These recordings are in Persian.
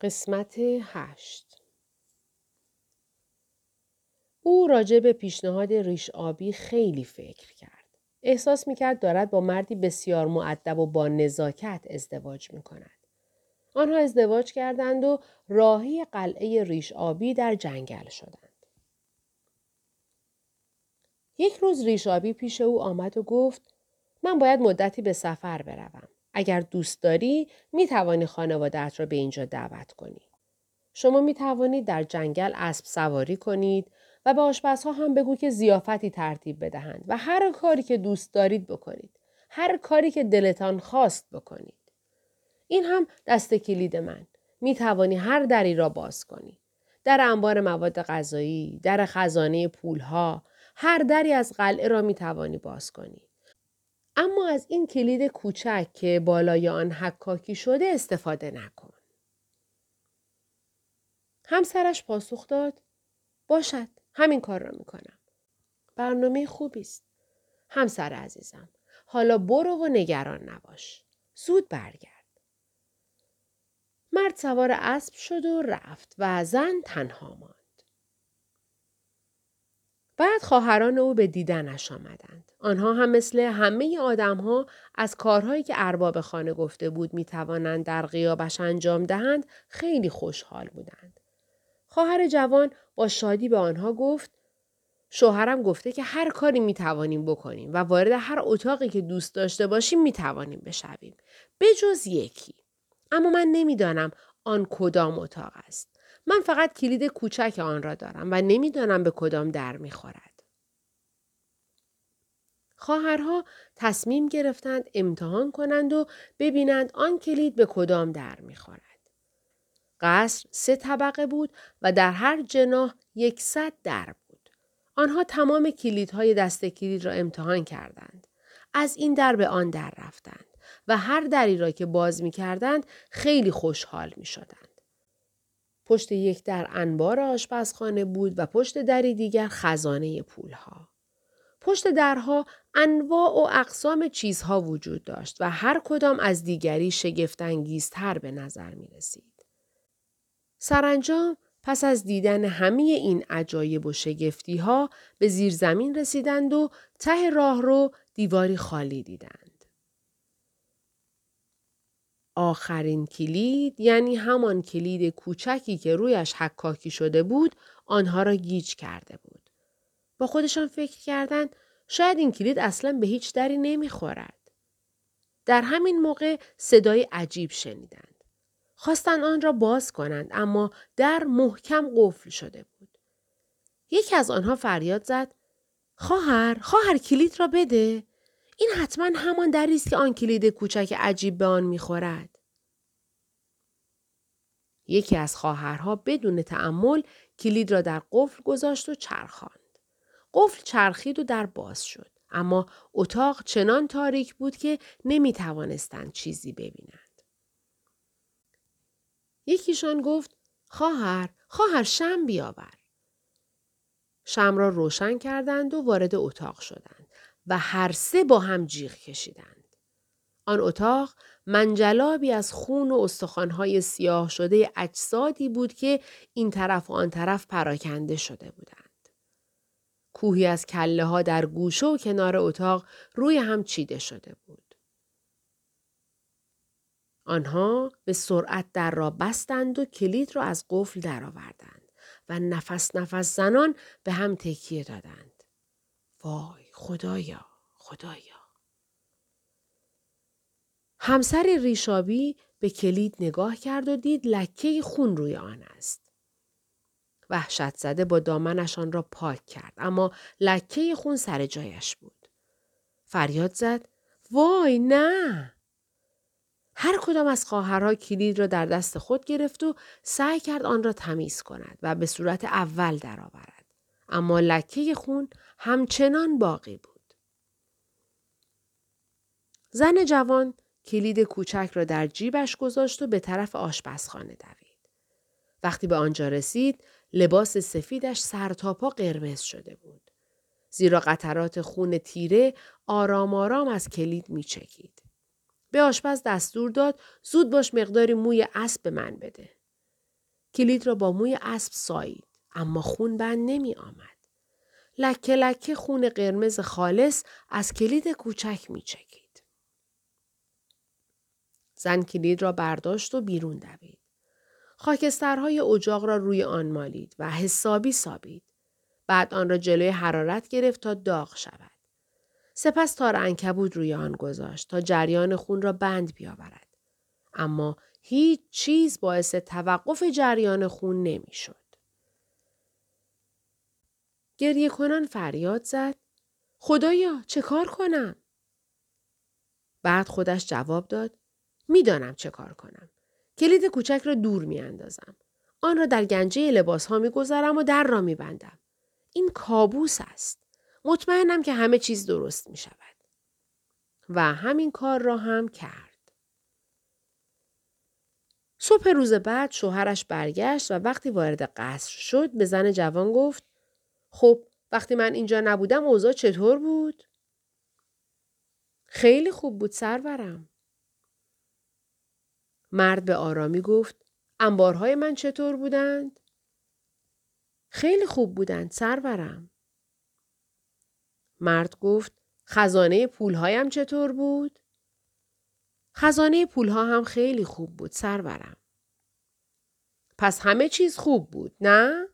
قسمت هشت او راجع به پیشنهاد ریش آبی خیلی فکر کرد. احساس می‌کرد دارد با مردی بسیار معدب و با نزاکت ازدواج می‌کند. آنها ازدواج کردند و راهی قلعه ریش آبی در جنگل شدند. یک روز ریش آبی پیش او آمد و گفت من باید مدتی به سفر بروم. اگر دوست داری می توانی خانوادت را به اینجا دعوت کنی. شما می توانید در جنگل اسب سواری کنید و به آشپزها هم بگو که زیافتی ترتیب بدهند و هر کاری که دوست دارید بکنید. هر کاری که دلتان خواست بکنید. این هم دست کلید من. می توانی هر دری را باز کنی. در انبار مواد غذایی، در خزانه پولها، هر دری از قلعه را می توانی باز کنی. اما از این کلید کوچک که بالای آن حکاکی شده استفاده نکن. همسرش پاسخ داد باشد همین کار را می‌کنم. برنامه خوبی است. همسر عزیزم حالا برو و نگران نباش. زود برگرد. مرد سوار اسب شد و رفت و زن تنها ماند. بعد خواهران او به دیدنش آمدند. آنها هم مثل همه آدمها از کارهایی که ارباب خانه گفته بود می توانند در غیابش انجام دهند خیلی خوشحال بودند. خواهر جوان با شادی به آنها گفت شوهرم گفته که هر کاری می توانیم بکنیم و وارد هر اتاقی که دوست داشته باشیم می توانیم بشویم. بجز یکی. اما من نمی‌دانم آن کدام اتاق است. من فقط کلید کوچک آن را دارم و نمی‌دانم به کدام در می‌خورد. خواهرها تصمیم گرفتند امتحان کنند و ببینند آن کلید به کدام در می‌خورد. قصر سه طبقه بود و در هر جناح یکصد در بود. آنها تمام کلیدهای دست کلید را امتحان کردند. از این در به آن در رفتند و هر دری را که باز می کردند خیلی خوشحال می شدند. پشت یک در انبار آشپزخانه بود و پشت دری دیگر خزانه پولها. پشت درها انواع و اقسام چیزها وجود داشت و هر کدام از دیگری شگفتانگیزتر به نظر می رسید. سرانجام پس از دیدن همه این عجایب و شگفتی ها به زیر زمین رسیدند و ته راه رو دیواری خالی دیدند. آخرین کلید یعنی همان کلید کوچکی که رویش حکاکی شده بود آنها را گیج کرده بود. با خودشان فکر کردند شاید این کلید اصلا به هیچ دری نمی‌خورد. در همین موقع صدای عجیب شنیدند. خواستند آن را باز کنند اما در محکم قفل شده بود. یکی از آنها فریاد زد خواهر خواهر کلید را بده این حتما همان دری است که آن کلید کوچک عجیب به آن می‌خورد. یکی از خواهرها بدون تعمل کلید را در قفل گذاشت و چرخاند. قفل چرخید و در باز شد. اما اتاق چنان تاریک بود که نمی توانستند چیزی ببینند. یکیشان گفت خواهر خواهر شم بیاور. شم را روشن کردند و وارد اتاق شدند. و هر سه با هم جیغ کشیدند. آن اتاق منجلابی از خون و استخوانهای سیاه شده اجسادی بود که این طرف و آن طرف پراکنده شده بودند. کوهی از کله ها در گوشه و کنار اتاق روی هم چیده شده بود. آنها به سرعت در را بستند و کلید را از قفل درآوردند و نفس نفس زنان به هم تکیه دادند. وای خدایا خدایا همسر ریشابی به کلید نگاه کرد و دید لکه خون روی آن است. وحشت زده با دامنشان را پاک کرد اما لکه خون سر جایش بود. فریاد زد وای نه هر کدام از خواهرها کلید را در دست خود گرفت و سعی کرد آن را تمیز کند و به صورت اول درآورد اما لکه خون همچنان باقی بود. زن جوان کلید کوچک را در جیبش گذاشت و به طرف آشپزخانه دوید. وقتی به آنجا رسید، لباس سفیدش سرتاپا قرمز شده بود. زیرا قطرات خون تیره آرام آرام از کلید می چکید. به آشپز دستور داد زود باش مقداری موی اسب به من بده. کلید را با موی اسب سایید اما خون بند نمی آمد. لکه لکه خون قرمز خالص از کلید کوچک می چکید. زن کلید را برداشت و بیرون دوید. خاکسترهای اجاق را روی آن مالید و حسابی سابید. بعد آن را جلوی حرارت گرفت تا داغ شود. سپس تار انکبود روی آن گذاشت تا جریان خون را بند بیاورد. اما هیچ چیز باعث توقف جریان خون نمی‌شد. گریه کنان فریاد زد. خدایا چه کار کنم؟ بعد خودش جواب داد. می‌دانم چه کار کنم. کلید کوچک را دور می اندازم. آن را در گنجه لباس ها می گذارم و در را می بندم. این کابوس است. مطمئنم که همه چیز درست می شود. و همین کار را هم کرد. صبح روز بعد شوهرش برگشت و وقتی وارد قصر شد به زن جوان گفت خب وقتی من اینجا نبودم اوضاع چطور بود؟ خیلی خوب بود سرورم. مرد به آرامی گفت انبارهای من چطور بودند؟ خیلی خوب بودند سرورم. مرد گفت خزانه پولهایم چطور بود؟ خزانه پولها هم خیلی خوب بود سرورم. پس همه چیز خوب بود نه؟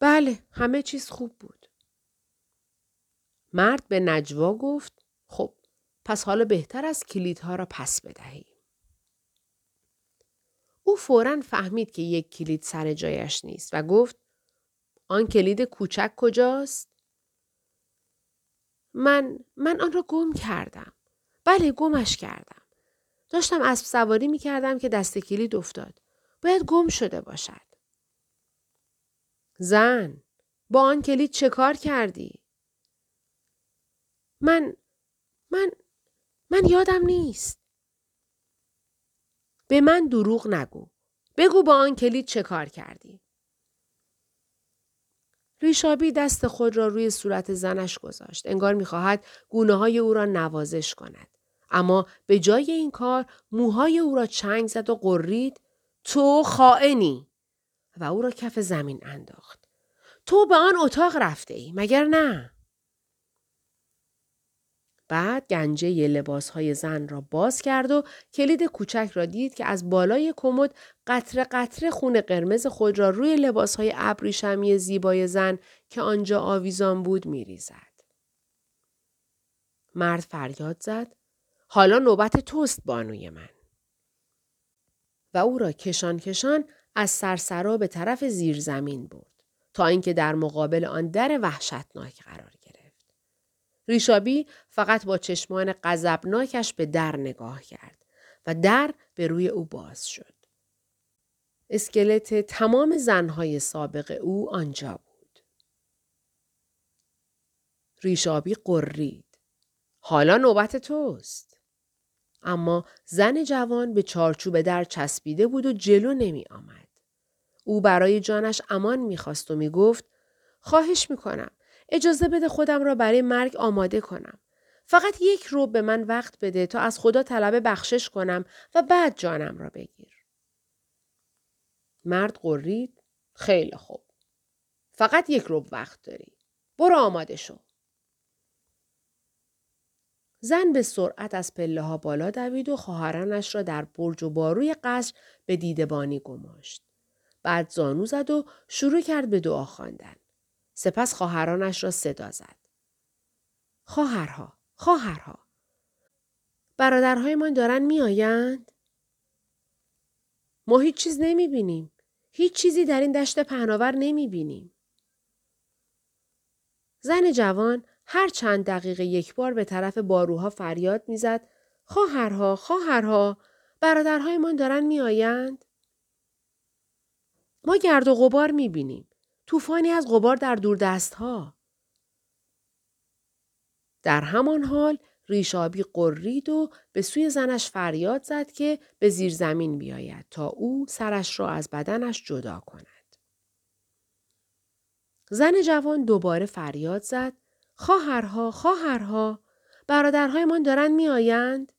بله همه چیز خوب بود. مرد به نجوا گفت خب پس حالا بهتر از کلیدها را پس بدهی. او فورا فهمید که یک کلید سر جایش نیست و گفت آن کلید کوچک کجاست؟ من من آن را گم کردم. بله گمش کردم. داشتم اسب سواری می کردم که دست کلید افتاد. باید گم شده باشد. زن با آن کلید چه کار کردی؟ من من من یادم نیست. به من دروغ نگو. بگو با آن کلید چه کار کردی؟ ریشابی دست خود را روی صورت زنش گذاشت. انگار می‌خواهد گونه های او را نوازش کند. اما به جای این کار موهای او را چنگ زد و قرید تو خائنی و او را کف زمین انداخت. تو به آن اتاق رفته ای مگر نه؟ بعد گنجه لباس های زن را باز کرد و کلید کوچک را دید که از بالای کمد قطره قطره خون قرمز خود را روی لباس های ابریشمی زیبای زن که آنجا آویزان بود میریزد. مرد فریاد زد. حالا نوبت توست بانوی من. و او را کشان کشان از سرسرا به طرف زیر زمین برد تا اینکه در مقابل آن در وحشتناک قرار ریشابی فقط با چشمان غضبناکش به در نگاه کرد و در به روی او باز شد. اسکلت تمام زنهای سابق او آنجا بود. ریشابی قرید. حالا نوبت توست. اما زن جوان به چارچوب در چسبیده بود و جلو نمی آمد. او برای جانش امان می‌خواست و می‌گفت خواهش می‌کنم اجازه بده خودم را برای مرگ آماده کنم. فقط یک رو به من وقت بده تا از خدا طلب بخشش کنم و بعد جانم را بگیر. مرد قرید. خیلی خوب. فقط یک رو وقت داری. برو آماده شو. زن به سرعت از پله ها بالا دوید و خواهرانش را در برج و باروی قصر به دیدبانی گماشت. بعد زانو زد و شروع کرد به دعا خواندن. سپس خواهرانش را صدا زد. خواهرها، خواهرها. برادرهایمان دارن میآیند؟ ما هیچ چیز نمی بینیم. هیچ چیزی در این دشت پهناور نمی بینیم. زن جوان هر چند دقیقه یک بار به طرف باروها فریاد می‌زد خواهرها خواهرها برادرهایمان دارن میآیند ما گرد و غبار می بینیم. طوفانی از غبار در دست ها. در همان حال ریشابی قرید و به سوی زنش فریاد زد که به زیر زمین بیاید تا او سرش را از بدنش جدا کند. زن جوان دوباره فریاد زد خواهرها خواهرها برادرهایمان دارند میآیند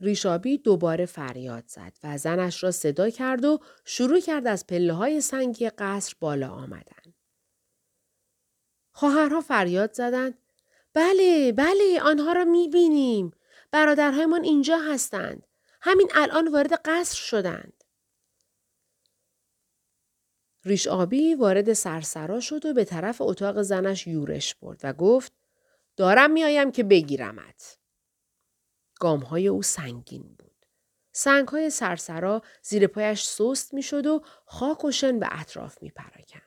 ریشابی دوباره فریاد زد و زنش را صدا کرد و شروع کرد از پله های سنگی قصر بالا آمدن. خواهرها فریاد زدند بله بله آنها را می بینیم. برادرهایمان اینجا هستند. همین الان وارد قصر شدند. ریش آبی وارد سرسرا شد و به طرف اتاق زنش یورش برد و گفت دارم میآیم که بگیرمت. های او سنگین بود. سنگ های سرسرا زیر پایش سست می شد و خاک و شن به اطراف می پراکند.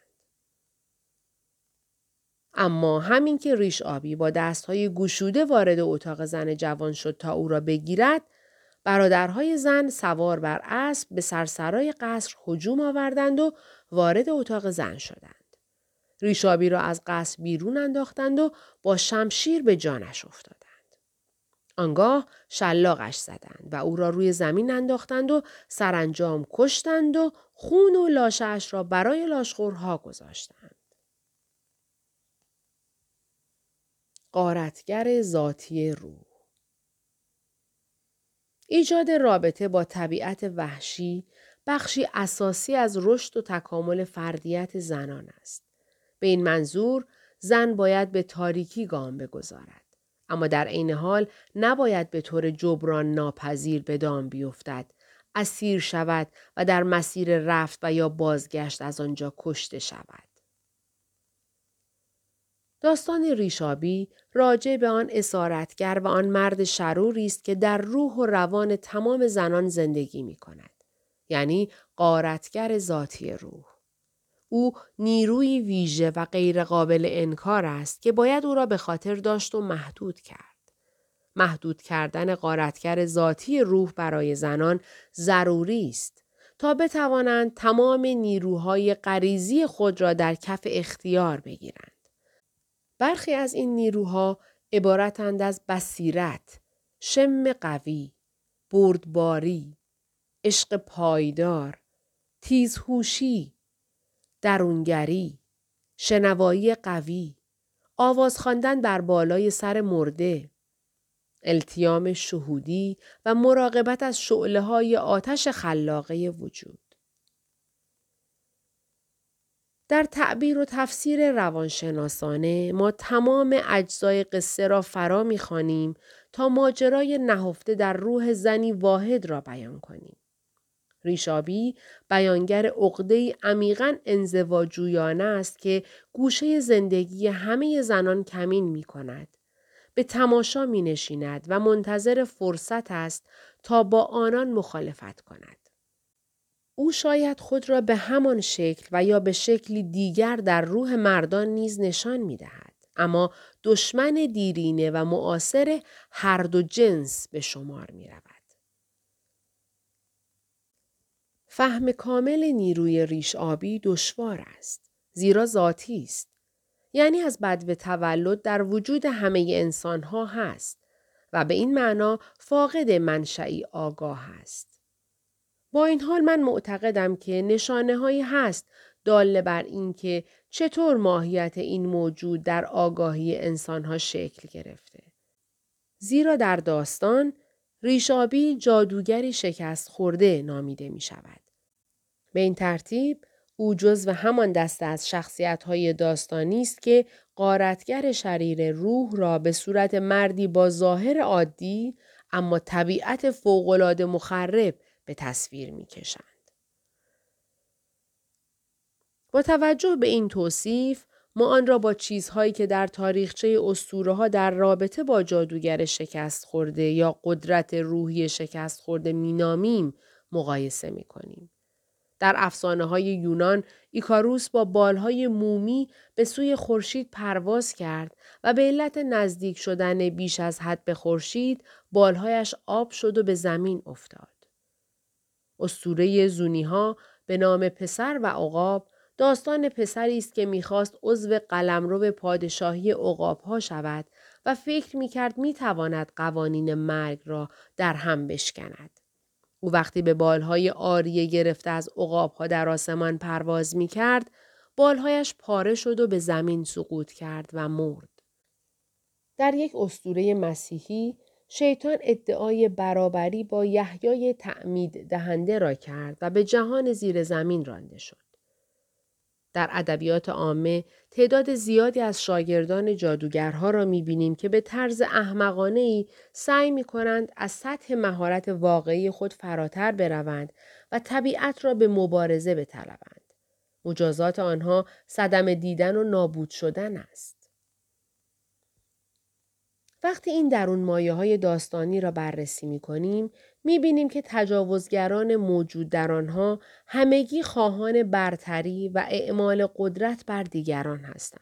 اما همین که ریش آبی با دستهای گشوده وارد اتاق زن جوان شد تا او را بگیرد، برادرهای زن سوار بر اسب به سرسرای قصر هجوم آوردند و وارد اتاق زن شدند. ریشابی را از قصر بیرون انداختند و با شمشیر به جانش افتادند. آنگاه شلاقش زدند و او را روی زمین انداختند و سرانجام کشتند و خون و لاشش را برای لاشخورها گذاشتند. قارتگر ذاتی روح ایجاد رابطه با طبیعت وحشی بخشی اساسی از رشد و تکامل فردیت زنان است. به این منظور زن باید به تاریکی گام بگذارد. اما در عین حال نباید به طور جبران ناپذیر به دام بیفتد اسیر شود و در مسیر رفت و یا بازگشت از آنجا کشته شود داستان ریشابی راجع به آن اسارتگر و آن مرد شروری است که در روح و روان تمام زنان زندگی می کند. یعنی قارتگر ذاتی روح. او نیروی ویژه و غیرقابل انکار است که باید او را به خاطر داشت و محدود کرد. محدود کردن قارتگر ذاتی روح برای زنان ضروری است تا بتوانند تمام نیروهای غریزی خود را در کف اختیار بگیرند. برخی از این نیروها عبارتند از بصیرت، شم قوی، بردباری، عشق پایدار، تیزهوشی، درونگری، شنوایی قوی، آواز خواندن بر بالای سر مرده، التیام شهودی و مراقبت از شعله های آتش خلاقه وجود. در تعبیر و تفسیر روانشناسانه ما تمام اجزای قصه را فرا می‌خوانیم تا ماجرای نهفته در روح زنی واحد را بیان کنیم. ریشابی بیانگر عقده عمیقا انزواجویانه است که گوشه زندگی همه زنان کمین می کند. به تماشا می نشیند و منتظر فرصت است تا با آنان مخالفت کند. او شاید خود را به همان شکل و یا به شکلی دیگر در روح مردان نیز نشان می دهد. اما دشمن دیرینه و معاصر هر دو جنس به شمار می رود. فهم کامل نیروی ریش آبی دشوار است. زیرا ذاتی است. یعنی از بدو تولد در وجود همه انسان ها هست و به این معنا فاقد منشعی آگاه است. با این حال من معتقدم که نشانه هایی هست داله بر اینکه چطور ماهیت این موجود در آگاهی انسان ها شکل گرفته. زیرا در داستان ریشابی جادوگری شکست خورده نامیده می شود. به این ترتیب او و همان دسته از شخصیت های داستانی است که قارتگر شریر روح را به صورت مردی با ظاهر عادی اما طبیعت فوقالعاده مخرب به تصویر می کشند. با توجه به این توصیف ما آن را با چیزهایی که در تاریخچه اسطوره ها در رابطه با جادوگر شکست خورده یا قدرت روحی شکست خورده مینامیم مقایسه می کنیم. در افسانه های یونان ایکاروس با بالهای مومی به سوی خورشید پرواز کرد و به علت نزدیک شدن بیش از حد به خورشید بالهایش آب شد و به زمین افتاد. اسطوره زونی ها به نام پسر و عقاب داستان پسری است که می‌خواست عضو قلمرو پادشاهی عقاب ها شود و فکر می‌کرد می‌تواند قوانین مرگ را در هم بشکند. او وقتی به بالهای آریه گرفته از عقابها در آسمان پرواز می کرد، بالهایش پاره شد و به زمین سقوط کرد و مرد. در یک استوره مسیحی، شیطان ادعای برابری با یحیای تعمید دهنده را کرد و به جهان زیر زمین رانده شد. در ادبیات عامه تعداد زیادی از شاگردان جادوگرها را می‌بینیم که به طرز احمقانه ای سعی می کنند از سطح مهارت واقعی خود فراتر بروند و طبیعت را به مبارزه بطلبند. مجازات آنها صدم دیدن و نابود شدن است. وقتی این درون مایه های داستانی را بررسی می کنیم، می بینیم که تجاوزگران موجود در آنها همگی خواهان برتری و اعمال قدرت بر دیگران هستند.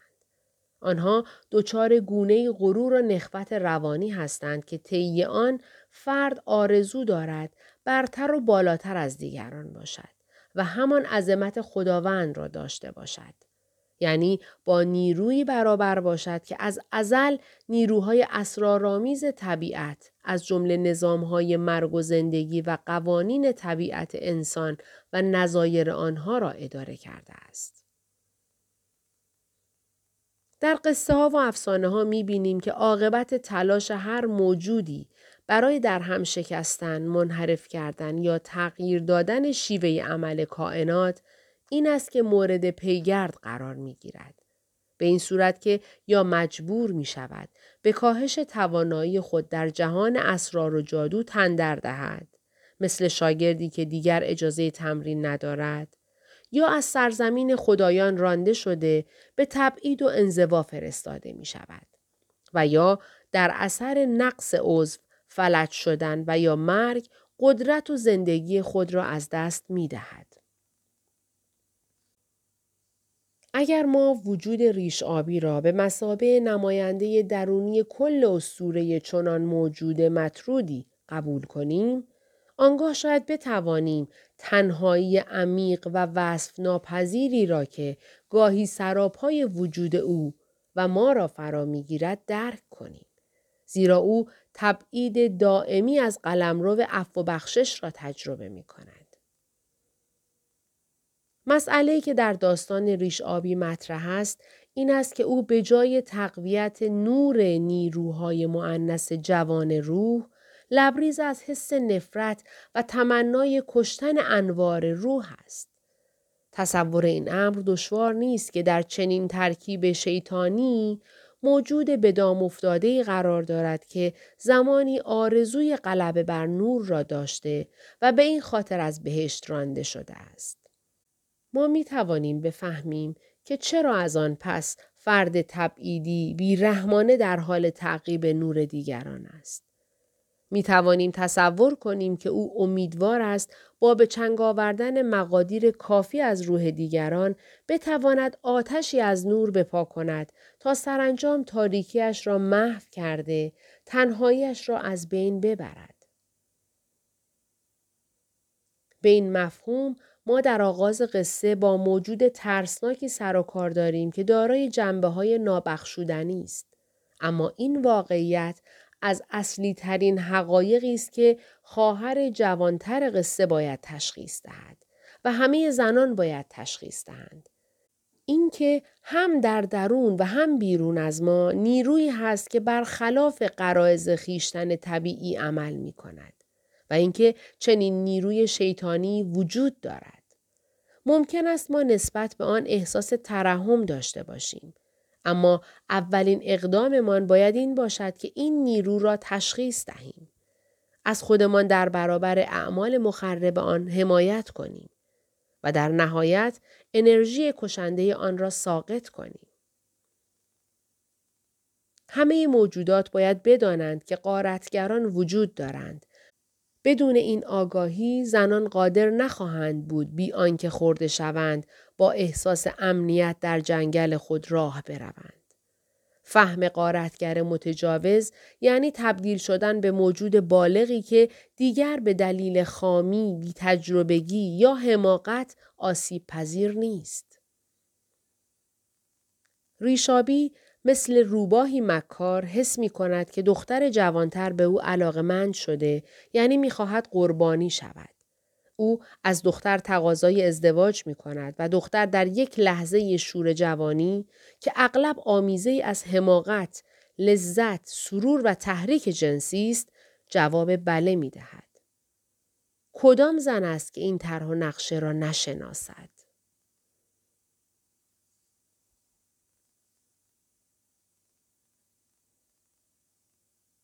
آنها دچار گونه غرور و نخوت روانی هستند که طی آن فرد آرزو دارد برتر و بالاتر از دیگران باشد و همان عظمت خداوند را داشته باشد. یعنی با نیروی برابر باشد که از ازل نیروهای اسرارآمیز طبیعت از جمله نظامهای مرگ و زندگی و قوانین طبیعت انسان و نظایر آنها را اداره کرده است. در قصه ها و افسانه ها می بینیم که عاقبت تلاش هر موجودی برای در هم شکستن، منحرف کردن یا تغییر دادن شیوه عمل کائنات این است که مورد پیگرد قرار می گیرد. به این صورت که یا مجبور می شود به کاهش توانایی خود در جهان اسرار و جادو تندر دهد مثل شاگردی که دیگر اجازه تمرین ندارد یا از سرزمین خدایان رانده شده به تبعید و انزوا فرستاده می شود و یا در اثر نقص عضو فلج شدن و یا مرگ قدرت و زندگی خود را از دست می دهد. اگر ما وجود ریش آبی را به مسابه نماینده درونی کل اسطوره چنان موجود مطرودی قبول کنیم، آنگاه شاید بتوانیم تنهایی عمیق و وصف ناپذیری را که گاهی سراپای وجود او و ما را فرا می‌گیرد درک کنیم. زیرا او تبعید دائمی از قلمرو عفو و بخشش را تجربه می کند. مسئله که در داستان ریش آبی مطرح است این است که او به جای تقویت نور نیروهای معنس جوان روح لبریز از حس نفرت و تمنای کشتن انوار روح است. تصور این امر دشوار نیست که در چنین ترکیب شیطانی موجود به دام افتاده قرار دارد که زمانی آرزوی غلبه بر نور را داشته و به این خاطر از بهشت رانده شده است. ما می توانیم بفهمیم که چرا از آن پس فرد تبعیدی بیرحمانه در حال تعقیب نور دیگران است. می توانیم تصور کنیم که او امیدوار است با به چنگ آوردن مقادیر کافی از روح دیگران بتواند آتشی از نور بپا کند تا سرانجام تاریکیش را محو کرده تنهاییش را از بین ببرد. به این مفهوم ما در آغاز قصه با موجود ترسناکی سر و کار داریم که دارای جنبه های نابخشودنی است. اما این واقعیت از اصلی ترین حقایقی است که خواهر جوانتر قصه باید تشخیص دهد و همه زنان باید تشخیص دهند. اینکه هم در درون و هم بیرون از ما نیرویی هست که برخلاف قرائز خیشتن طبیعی عمل می کند. و اینکه چنین نیروی شیطانی وجود دارد. ممکن است ما نسبت به آن احساس ترحم داشته باشیم. اما اولین اقداممان باید این باشد که این نیرو را تشخیص دهیم. از خودمان در برابر اعمال مخرب آن حمایت کنیم و در نهایت انرژی کشنده آن را ساقط کنیم. همه موجودات باید بدانند که قارتگران وجود دارند بدون این آگاهی زنان قادر نخواهند بود بی آنکه خورده شوند با احساس امنیت در جنگل خود راه بروند. فهم قارتگر متجاوز یعنی تبدیل شدن به موجود بالغی که دیگر به دلیل خامی، بی تجربگی یا حماقت آسیب پذیر نیست. ریشابی مثل روباهی مکار حس می کند که دختر جوانتر به او علاقمند شده یعنی می خواهد قربانی شود. او از دختر تقاضای ازدواج می کند و دختر در یک لحظه شور جوانی که اغلب آمیزه از حماقت، لذت، سرور و تحریک جنسی است جواب بله می دهد. کدام زن است که این طرح و نقشه را نشناسد؟